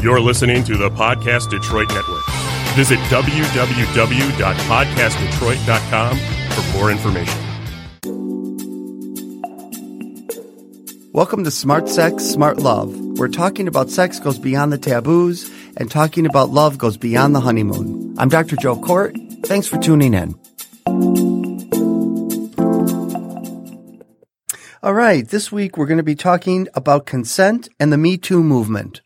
You're listening to the Podcast Detroit Network. Visit www.podcastdetroit.com for more information. Welcome to Smart Sex, Smart Love. We're talking about sex goes beyond the taboos and talking about love goes beyond the honeymoon. I'm Dr. Joe Kort. Thanks for tuning in. All right, this week we're going to be talking about consent and the Me Too movement.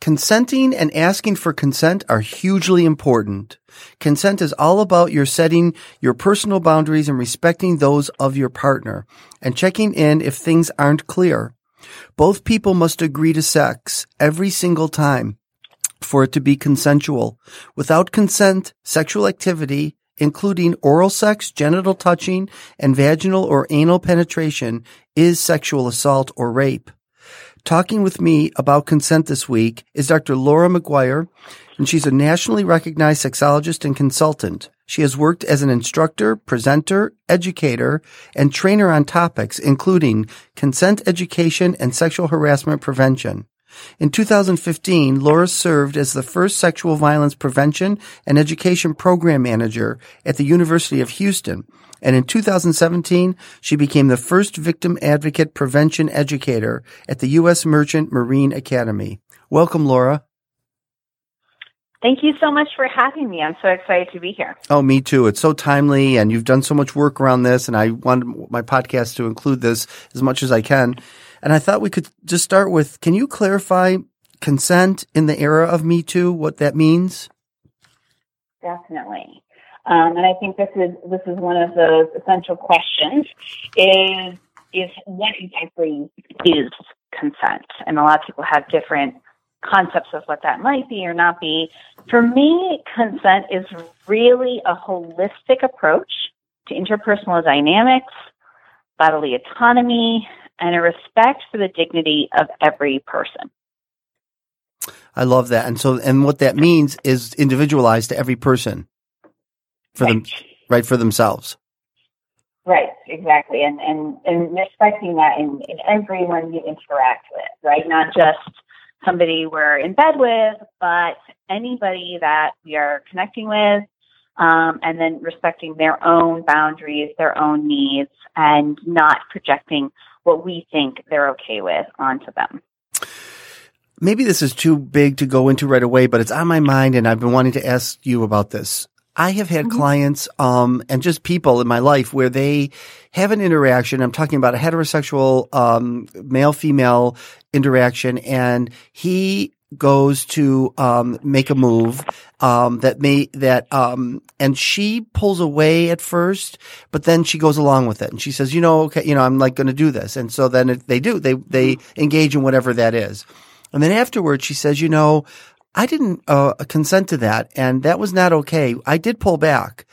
Consenting and asking for consent are hugely important. Consent is all about your setting your personal boundaries and respecting those of your partner and checking in if things aren't clear. Both people must agree to sex every single time for it to be consensual. Without consent, sexual activity, including oral sex, genital touching, and vaginal or anal penetration is sexual assault or rape. Talking with me about consent this week is Dr. Laura McGuire, and she's a nationally recognized sexologist and consultant. She has worked as an instructor, presenter, educator, and trainer on topics including consent education and sexual harassment prevention. In 2015, Laura served as the first sexual violence prevention and education program manager at the University of Houston and in 2017, she became the first victim advocate prevention educator at the U.S. Merchant Marine Academy. Welcome, Laura. Thank you so much for having me. I'm so excited to be here. Oh, me too. It's so timely, and you've done so much work around this, and I want my podcast to include this as much as I can. And I thought we could just start with can you clarify consent in the era of Me Too, what that means? Definitely. Um, and I think this is this is one of those essential questions: is is what exactly is consent? And a lot of people have different concepts of what that might be or not be. For me, consent is really a holistic approach to interpersonal dynamics, bodily autonomy, and a respect for the dignity of every person. I love that. And so, and what that means is individualized to every person for right. them, right for themselves. Right, exactly, and and and respecting that in, in everyone you interact with, right? Not just somebody we're in bed with, but anybody that we are connecting with, um, and then respecting their own boundaries, their own needs, and not projecting what we think they're okay with onto them. Maybe this is too big to go into right away, but it's on my mind, and I've been wanting to ask you about this. I have had mm-hmm. clients, um, and just people in my life where they have an interaction. I'm talking about a heterosexual, um, male female interaction and he goes to, um, make a move, um, that may, that, um, and she pulls away at first, but then she goes along with it and she says, you know, okay, you know, I'm like going to do this. And so then they do, they, they engage in whatever that is. And then afterwards, she says, you know, I didn't uh, consent to that, and that was not okay. I did pull back.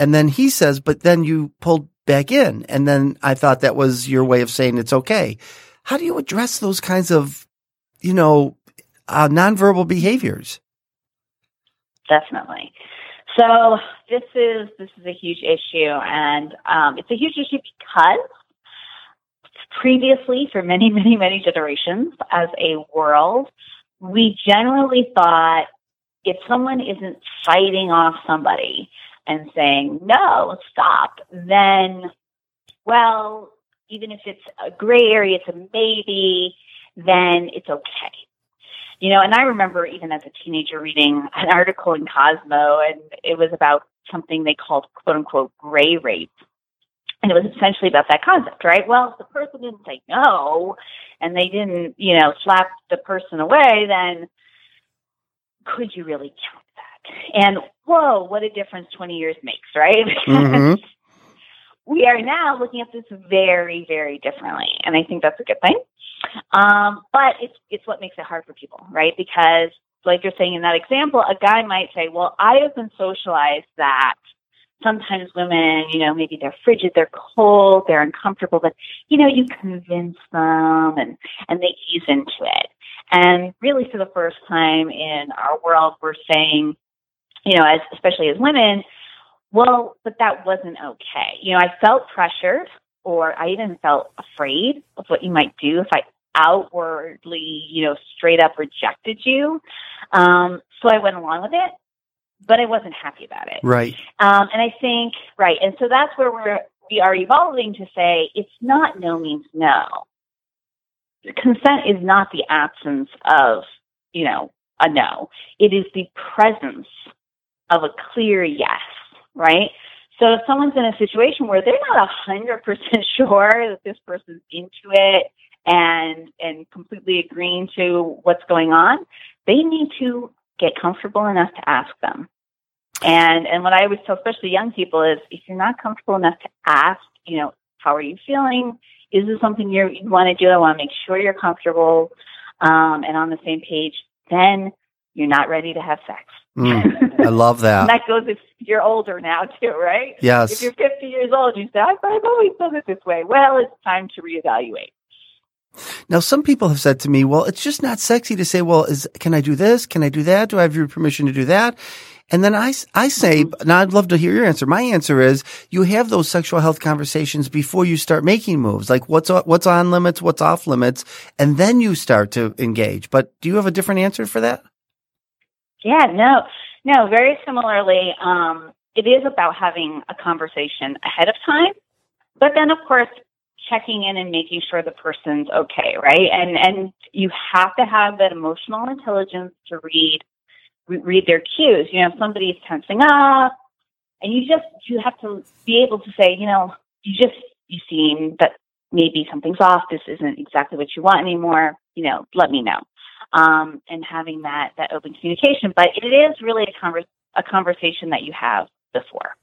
And then he says, but then you pulled back in. And then I thought that was your way of saying it's okay. How do you address those kinds of, you know, uh, nonverbal behaviors? Definitely. So this is this is a huge issue, and um, it's a huge issue because previously, for many, many, many generations, as a world, we generally thought if someone isn't fighting off somebody and saying, no, stop, then, well, even if it's a gray area, it's a maybe, then it's okay. You know, and I remember even as a teenager reading an article in Cosmo, and it was about something they called quote unquote gray rape. And it was essentially about that concept, right? Well, if the person didn't say no and they didn't, you know, slap the person away, then could you really count that? And whoa, what a difference 20 years makes, right? Mm-hmm. we are now looking at this very, very differently. And I think that's a good thing. Um, but it's, it's what makes it hard for people, right? Because like you're saying in that example, a guy might say, well, I have been socialized that sometimes women, you know, maybe they're frigid, they're cold, they're uncomfortable, but you know, you convince them and and they ease into it. And really, for the first time in our world, we're saying, you know, as especially as women, well, but that wasn't okay. You know, I felt pressured, or I even felt afraid of what you might do if I outwardly, you know, straight up rejected you. Um, so I went along with it, but I wasn't happy about it. Right. Um, and I think, right. And so that's where we're, we are evolving to say it's not no means no. Consent is not the absence of, you know, a no. It is the presence of a clear yes, right? So if someone's in a situation where they're not a hundred percent sure that this person's into it and and completely agreeing to what's going on, they need to get comfortable enough to ask them. And and what I always tell especially young people is if you're not comfortable enough to ask, you know, how are you feeling? Is this something you want to do? I want to make sure you're comfortable um, and on the same page. Then you're not ready to have sex. Mm, I love that. and that goes if you're older now too, right? Yes. If you're 50 years old, you say, I've, I've always done it this way. Well, it's time to reevaluate. Now, some people have said to me, well, it's just not sexy to say, well, is, can I do this? Can I do that? Do I have your permission to do that? And then I, I say, Mm-hmm. now I'd love to hear your answer. My answer is you have those sexual health conversations before you start making moves, like what's, what's on limits, what's off limits, and then you start to engage. But do you have a different answer for that? Yeah, no, no, very similarly, um, it is about having a conversation ahead of time, but then of course checking in and making sure the person's okay, right? And and you have to have that emotional intelligence to read re- read their cues. You know, if somebody's tensing up, and you just you have to be able to say, you know, you just you seem that maybe something's off. This isn't exactly what you want anymore. You know, let me know um, and having that that open communication. But it is really a conver- a conversation that you have before,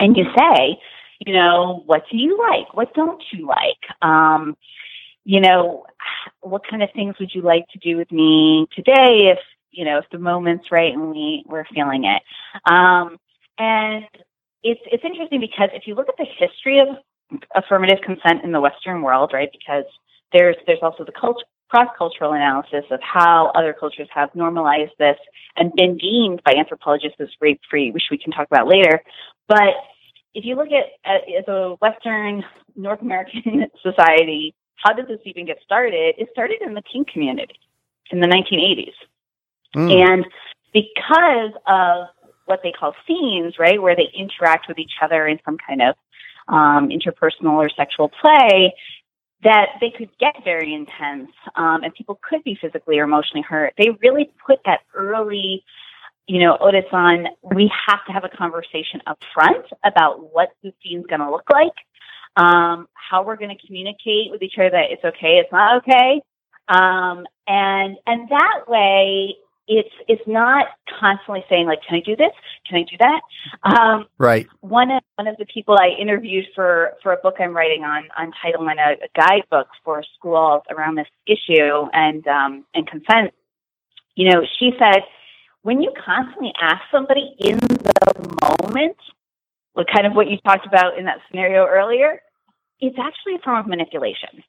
and you say, you know, what do you like? What don't you like? Um, you know, what kind of things would you like to do with me today? If you know, if the moment's right and we we're feeling it. Um, and it's it's interesting because if you look at the history of affirmative consent in the Western world, right? Because there's there's also the culture cross cultural analysis of how other cultures have normalized this and been deemed by anthropologists as rape free, which we can talk about later. But if you look at, at as a Western North American society, how did this even get started? It started in the kink community in the 1980s. Mm. And because of what they call scenes, right, where they interact with each other in some kind of um, interpersonal or sexual play, that they could get very intense um, and people could be physically or emotionally hurt. They really put that early, you know, Otis on, we have to have a conversation up front about what the scene's going to look like, um, how we're going to communicate with each other that it's okay, it's not okay. Um, and, and that way, it's it's not constantly saying like, "Can I do this? Can I do that?" Um, Right. one of one of the people I interviewed for for a book I'm writing on on entitlement, a, a guidebook for schools around this issue and um, and consent. You know, she said when you constantly ask somebody in the moment, what kind of what you talked about in that scenario earlier, it's actually a form of manipulation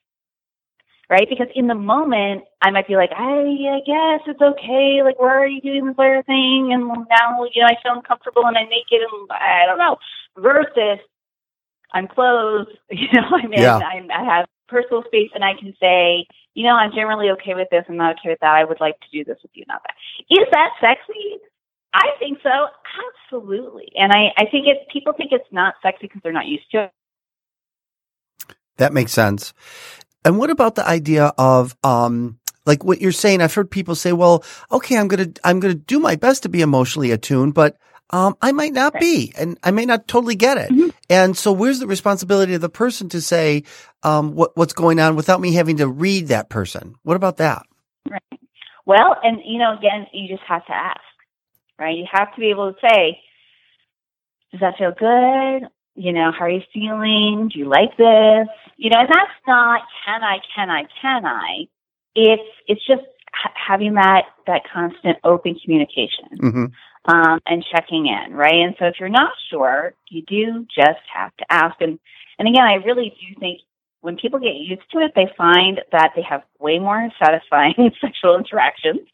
right? Because in the moment, I might be like, I, I guess it's okay. Like, why are you doing this other thing? And now, you know, I feel uncomfortable and I'm naked and I don't know. Versus, I'm clothed, you know, I'm in, Yeah. I'm, I have personal space and I can say, you know, I'm generally okay with this. I'm not okay with that. I would like to do this with you, not that. Is that sexy? I think so. Absolutely. And I, I think it's, people think it's not sexy because they're not used to it. That makes sense. And what about the idea of, um, like what you're saying? I've heard people say, well, okay, I'm going to, I'm going to do my best to be emotionally attuned, but, um, I might not Right. be and I may not totally get it. Mhm. And so where's the responsibility of the person to say, um, what, what's going on without me having to read that person? What about that? Right. Well, and you know, again, you just have to ask, right? You have to be able to say, "Does that feel good? You know, how are you feeling? Do you like this? You know, and that's not can I, can I, can I. It's it's just ha- having that that constant open communication hmm um, and checking in, right? And so if you're not sure, you do just have to ask. And and again, I really do think when people get used to it, they find that they have way more satisfying sexual interactions.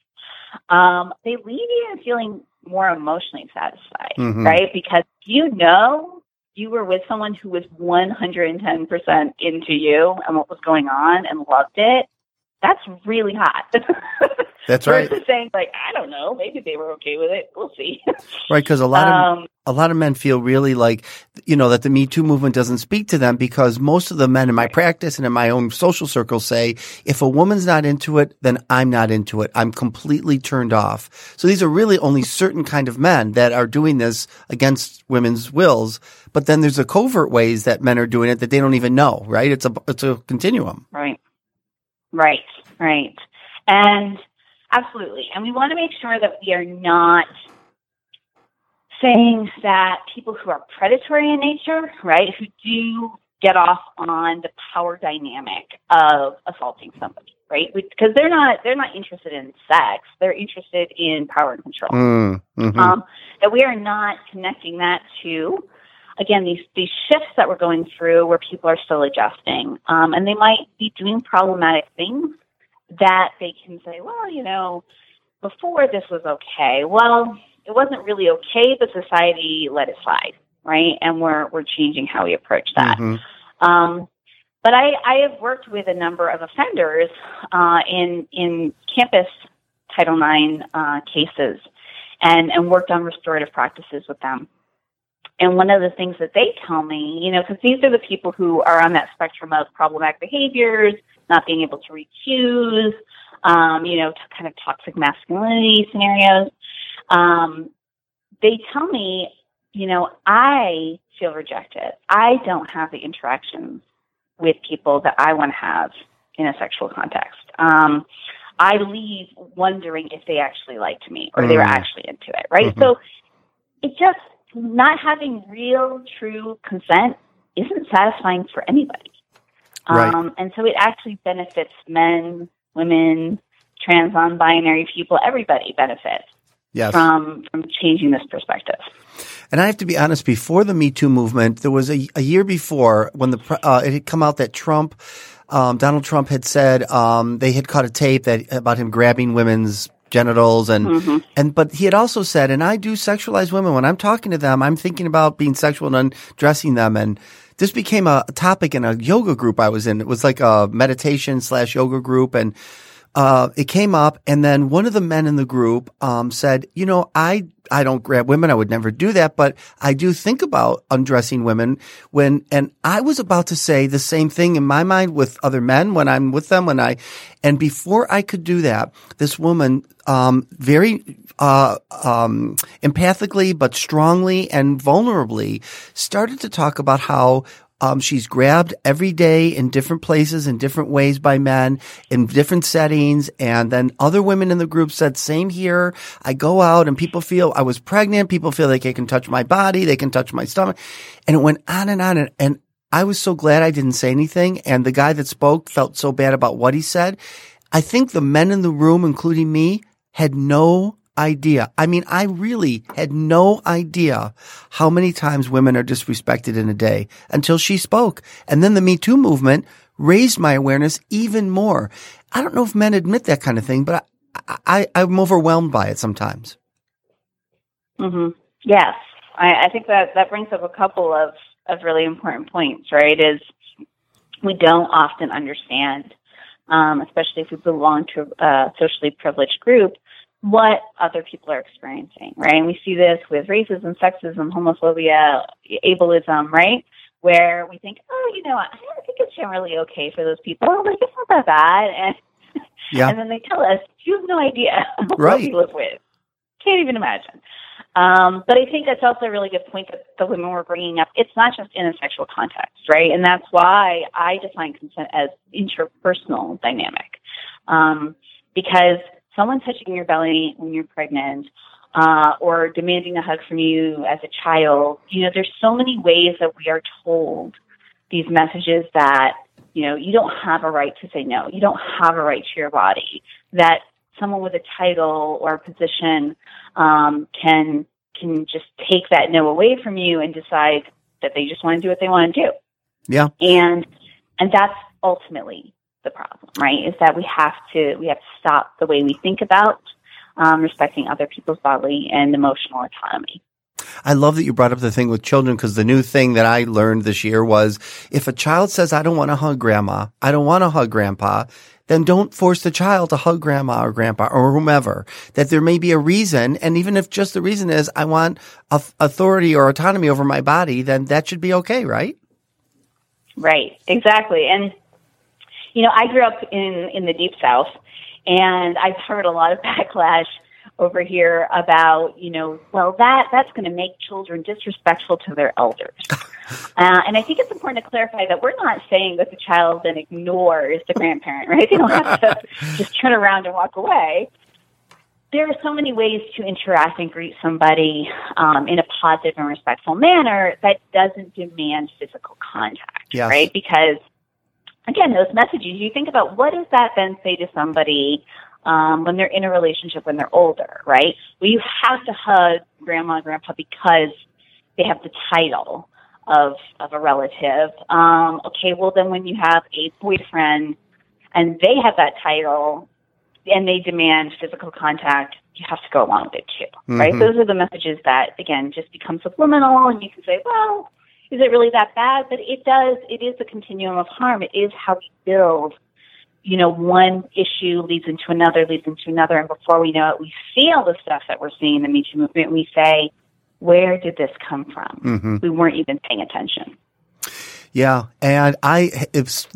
Um, they leave you feeling more emotionally satisfied, Mhm. right? Because you know you were with someone who was 110% into you and what was going on and loved it. That's really hot. That's right. Versus saying like, I don't know, maybe they were okay with it. We'll see. Right, because a lot of Um, a lot of men feel really like you know that the Me Too movement doesn't speak to them because most of the men in my practice and in my own social circles say if a woman's not into it, then I'm not into it. I'm completely turned off. So these are really only certain kind of men that are doing this against women's wills. But then there's a covert ways that men are doing it that they don't even know. Right? It's a it's a continuum. Right. Right. Right. And absolutely. And we want to make sure that we are not saying that people who are predatory in nature, right, who do get off on the power dynamic of assaulting somebody, right? Because they're not they're not interested in sex. They're interested in power and control. Mm, mhm. um, that we are not connecting that to again these these shifts that we're going through where people are still adjusting um, and they might be doing problematic things that they can say well you know before this was okay well it wasn't really okay but society let it slide right and we're we're changing how we approach that Mhm. um, but I, I have worked with a number of offenders uh, in in campus Title IX uh, cases, and and worked on restorative practices with them. And one of the things that they tell me, you know, because these are the people who are on that spectrum of problematic behaviors, not being able to recuse, um, you know, t- kind of toxic masculinity scenarios. Um, they tell me, you know, I feel rejected. I don't have the interactions with people that I want to have in a sexual context. Um, I leave wondering if they actually liked me or they were Mm. actually into it, right? Mhm. So it just not having real, true consent isn't satisfying for anybody. Right. Um, and so it actually benefits men, women, trans, non-binary people. Everybody benefits Yes. from from changing this perspective. And I have to be honest, before the Me Too movement, there was a, a year before when the uh, it had come out that Trump, um, Donald Trump had said um, they had caught a tape that about him grabbing women's genitals and Mm-hmm. and but he had also said, and I do sexualize women when I'm talking to them, I'm thinking about being sexual and undressing them and. This became a topic in a yoga group I was in. It was like a meditation slash yoga group, and uh, it came up, and then one of the men in the group um, said, "You know, I I don't grab women. I would never do that, but I do think about undressing women when." And I was about to say the same thing in my mind with other men when I'm with them. When I and before I could do that, this woman, um, very uh, um, empathically but strongly and vulnerably, started to talk about how um, she's grabbed every day in different places in different ways by men in different settings. And then other women in the group said, same here. I go out and people feel I was pregnant. People feel like they can touch my body. They can touch my stomach. And it went on and on. And, and I was so glad I didn't say anything. And the guy that spoke felt so bad about what he said. I think the men in the room, including me, had no idea. I mean, I really had no idea how many times women are disrespected in a day until she spoke. And then the Me Too movement raised my awareness even more. I don't know if men admit that kind of thing, but I, I, I'm overwhelmed by it sometimes. hmm Yes, I, I think that that brings up a couple of of really important points. Right, is we don't often understand, um, especially if we belong to a socially privileged group, what other people are experiencing. Right, and we see this with racism, sexism, homophobia, ableism. Right, where we think, oh, you know, I think it's generally okay for those people. Like it's not that bad, and Yeah. and then they tell us, you have no idea what Right. we live with. Can't even imagine. Um, but I think that's also a really good point that the women were bringing up. It's not just in a sexual context, right? And that's why I define consent as interpersonal dynamic. Um, because someone touching your belly when you're pregnant, uh, or demanding a hug from you as a child, you know, there's so many ways that we are told these messages that, you know, you don't have a right to say no. You don't have a right to your body. That someone with a title or a position um, can can just take that no away from you and decide that they just want to do what they want to do. Yeah. And and that's ultimately the problem, right? Is that we have to we have to stop the way we think about um, respecting other people's bodily and emotional autonomy. I love that you brought up the thing with children because the new thing that I learned this year was if a child says, I don't want to hug grandma, I don't want to hug grandpa, then don't force the child to hug grandma or grandpa or whomever. That there may be a reason, and even if just the reason is I want authority or autonomy over my body, then that should be okay, right? Right, exactly. And you know, I grew up in in the deep south, and I've heard a lot of backlash over here about, you know, well, that that's going to make children disrespectful to their elders. Uh, and I think it's important to clarify that we're not saying that the child then ignores the grandparent, right? They don't have to just turn around and walk away. There are so many ways to interact and greet somebody um, in a positive and respectful manner that doesn't demand physical contact, yes. right? Because again, those messages, you think about what does that then say to somebody um, when they're in a relationship when they're older, right? Well, you have to hug grandma and grandpa because they have the title of of a relative. Um, okay, well then when you have a boyfriend and they have that title and they demand physical contact, you have to go along with it too, mm-hmm. right? Those are the messages that again just become subliminal, and you can say, well, is it really that bad? But it does. It is a continuum of harm. It is how we build you know, one issue leads into another, leads into another, and before we know it, we feel the stuff that we're seeing in the Me Too movement. We say, where did this come from? Mm-hmm. We weren't even paying attention. Yeah, and I if,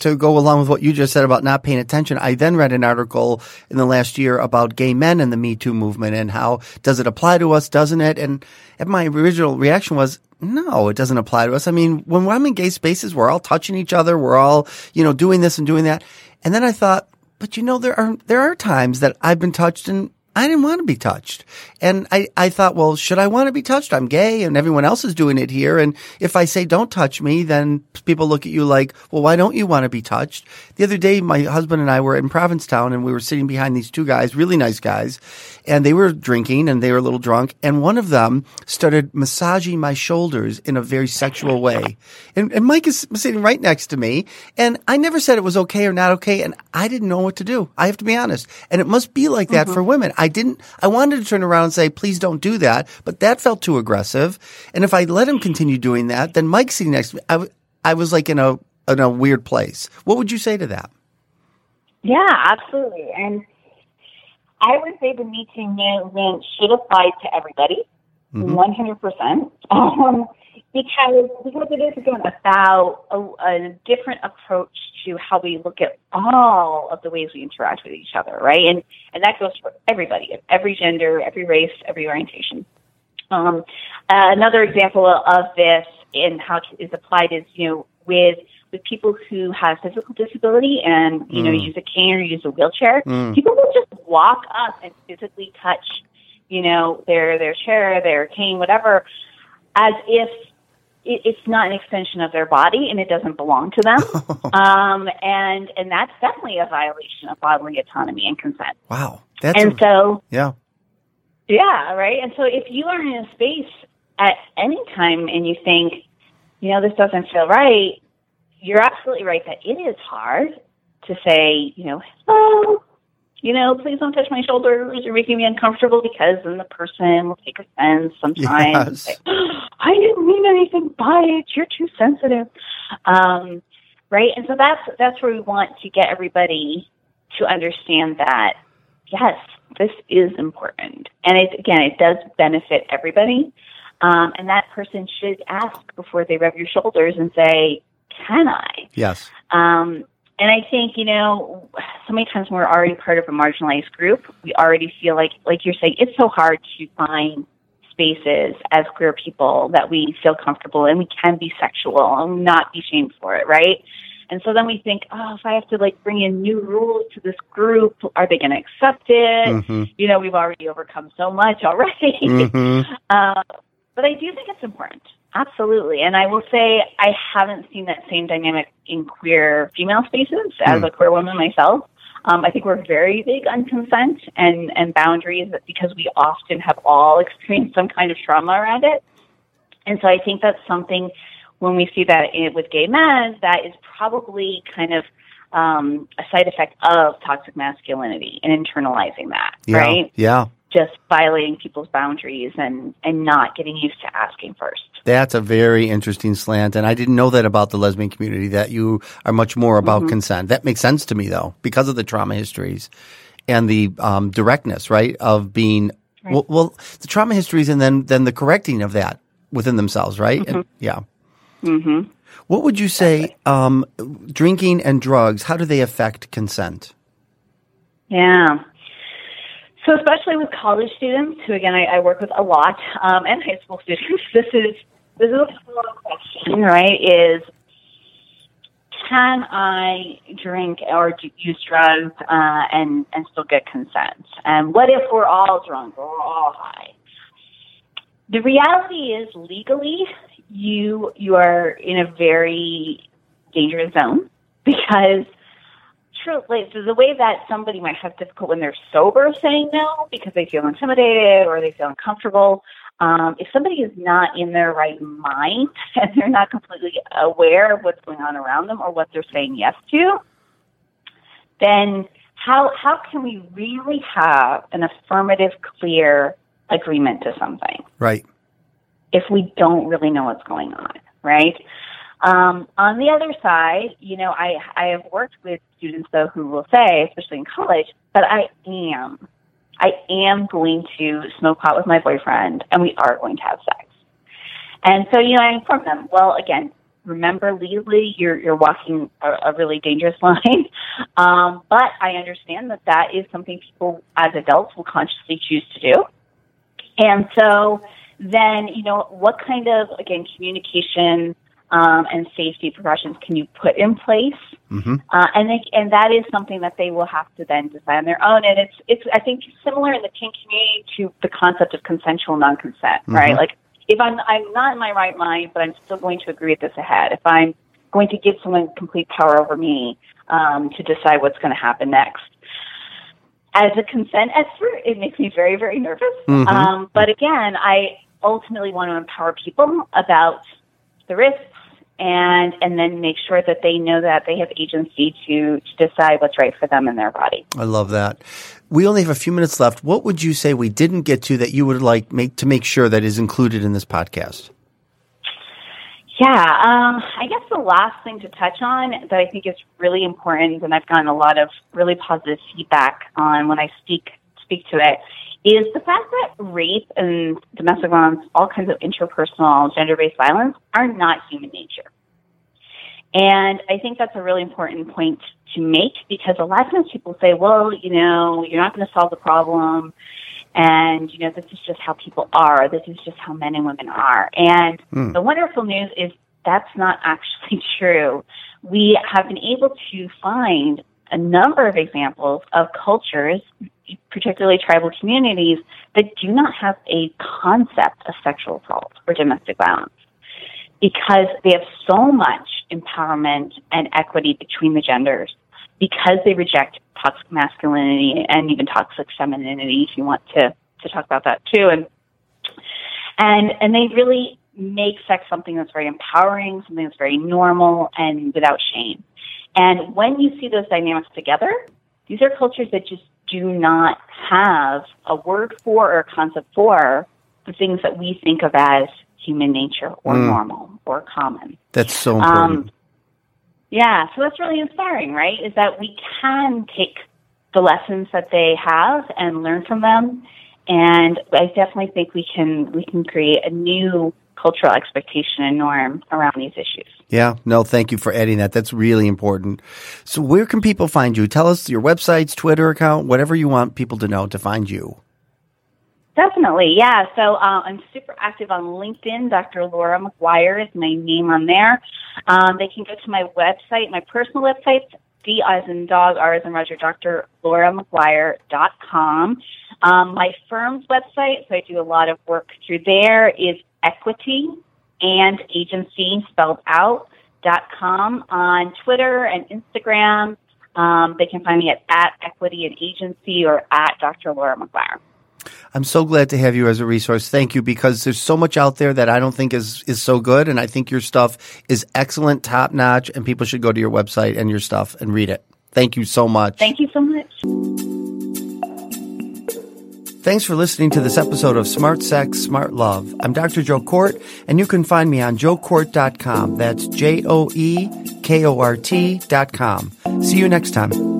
to go along with what you just said about not paying attention. I then read an article in the last year about gay men and the Me Too movement and how does it apply to us? Doesn't it? And, and my original reaction was no, it doesn't apply to us. I mean, when I'm in gay spaces, we're all touching each other, we're all you know doing this and doing that. And then I thought, but you know, there are there are times that I've been touched and I didn't want to be touched. And I, I thought, well, should I want to be touched? I'm gay and everyone else is doing it here. And if I say don't touch me, then people look at you like, well, why don't you want to be touched? The other day, my husband and I were in Provincetown and we were sitting behind these two guys, really nice guys, and they were drinking and they were a little drunk. And one of them started massaging my shoulders in a very sexual way. And, and Mike is sitting right next to me. And I never said it was okay or not okay. And I didn't know what to do. I have to be honest. And it must be like that mm-hmm. for women. I didn't, I wanted to turn around and say, please don't do that, but that felt too aggressive. And if I let him continue doing that, then Mike sitting next to me, I, I was like in a, in a weird place. What would you say to that? Yeah, absolutely. And I would say the Me Too movement should apply to everybody, mm-hmm. 100%. Um, because because it is again about a, a, different approach to how we look at all of the ways we interact with each other, right? And and that goes for everybody, every gender, every race, every orientation. Um, uh, another example of this and how it is applied is you know with with people who have physical disability and you mm. know use a cane or use a wheelchair, mm. people will just walk up and physically touch you know their their chair, their cane, whatever, as if it, it's not an extension of their body and it doesn't belong to them. um, and and that's definitely a violation of bodily autonomy and consent. Wow. That's and a, so yeah. Yeah, right. And so if you are in a space at any time and you think, you know, this doesn't feel right, you're absolutely right that it is hard to say, you know, hello, you know, please don't touch my shoulders. You're making me uncomfortable because then the person will take offense sometimes. Yes. Say, I didn't mean anything by it. You're too sensitive. Um, right. And so that's, that's where we want to get everybody to understand that, yes, this is important. And it, again, it does benefit everybody. Um, and that person should ask before they rub your shoulders and say, can I? Yes. Um, and I think, you know, so many times when we're already part of a marginalized group, we already feel like, like you're saying, it's so hard to find spaces as queer people that we feel comfortable and we can be sexual and not be shamed for it, right? And so then we think, oh, if I have to like bring in new rules to this group, are they going to accept it? Mm-hmm. You know, we've already overcome so much already. Mm-hmm. uh, but I do think it's important. Absolutely. And I will say I haven't seen that same dynamic in queer female spaces as mm. a queer woman myself. Um, I think we're very big on consent and, and boundaries because we often have all experienced some kind of trauma around it. And so I think that's something when we see that in, with gay men, that is probably kind of um, a side effect of toxic masculinity and internalizing that, yeah, right? Yeah. Just violating people's boundaries and, and not getting used to asking first. That's a very interesting slant, and I didn't know that about the lesbian community. That you are much more about Mm-hmm. consent. That makes sense to me though, because of the trauma histories and the um, directness, right, of being well, well, the trauma histories, and then then the correcting of that within themselves, right? And, yeah. Mm-hmm. What would you say? Um, drinking and drugs. How do they affect consent? Yeah. So especially with college students, who again I, I work with a lot, um, and high school students, this is this is a question, right? Is can I drink or use drugs uh, and and still get consent? And what if we're all drunk or we're all high? The reality is, legally, you you are in a very dangerous zone because true like so the way that somebody might have difficult when they're sober saying no because they feel intimidated or they feel uncomfortable um, if somebody is not in their right mind and they're not completely aware of what's going on around them or what they're saying yes to then how how can we really have an affirmative clear agreement to something Right. if we don't really know what's going on, right? Um, on the other side, you know, I I have worked with students though who will say, especially in college, that I am, I am going to smoke pot with my boyfriend, and we are going to have sex. And so, you know, I inform them. Well, again, remember legally, you're you're walking a, a really dangerous line, um, but I understand that that is something people as adults will consciously choose to do. And so then, you know, what kind of, again, communication um, and safety precautions can you put in place? Mm-hmm. Uh, and they, and that is something that they will have to then decide on their own. And it's, it's, I think, similar in the kink community to the concept of consensual non-consent, right? Mhm. Like, if I'm, I'm not in my right mind, but I'm still going to agree with this ahead. If I'm going to give someone complete power over me um, to decide what's going to happen next, as a consent expert, it makes me very, very nervous. Mhm. Um, but again, I ultimately want to empower people about the risks and and then make sure that they know that they have agency to, to decide what's right for them and their body. I love that. We only have a few minutes left. What would you say we didn't get to that you would like make to make sure that is included in this podcast? Yeah, um, I guess the last thing to touch on that I think is really important, and I've gotten a lot of really positive feedback on when I speak speak to it, is the fact that rape and domestic violence, all kinds of interpersonal gender based violence, are not human nature. And I think that's a really important point to make because a lot of times people say, well, you know, you're not going to solve the problem. And, you know, this is just how people are. This is just how men and women are. And Hmm. the wonderful news is that's not actually true. We have been able to find a number of examples of cultures, particularly tribal communities, that do not have a concept of sexual assault or domestic violence because they have so much empowerment and equity between the genders because they reject toxic masculinity and even toxic femininity if you want to to talk about that too. And and and they really make sex something that's very empowering something that's very normal and without shame. And when you see those dynamics together these are cultures that just do not have a word for or a concept for the things that we think of as human nature or Mm. normal or common That's so important. um, yeah, so that's really inspiring, right? Is that we can take the lessons that they have and learn from them, and I definitely think we can we can create a new cultural expectation and norm around these issues. yeah. No, thank you for adding that. That's really important. So, where can people find you? Tell us your websites, Twitter account, whatever you want people to know to find you. Definitely, yeah. So uh, I'm super active on LinkedIn. Dr. Laura McGuire is my name on there. Um, they can go to my website, my personal website, D as in dog, R as in Roger, Dr. Laura McGuire.com. Um, my firm's website, so I do a lot of work through there, is equity and agency spelled out dot com on Twitter and Instagram. Um, they can find me at, at equity and agency or at Dr. Laura McGuire. I'm so glad to have you as a resource. Thank you because there's so much out there that I don't think is is so good, and I think your stuff is excellent, top notch, and people should go to your website and your stuff and read it. Thank you so much. Thank you so much. Thanks for listening to this episode of Smart Sex, Smart Love. I'm Dr. Joe Kort, and you can find me on joekort.com. That's J O E K O R T.com. See you next time.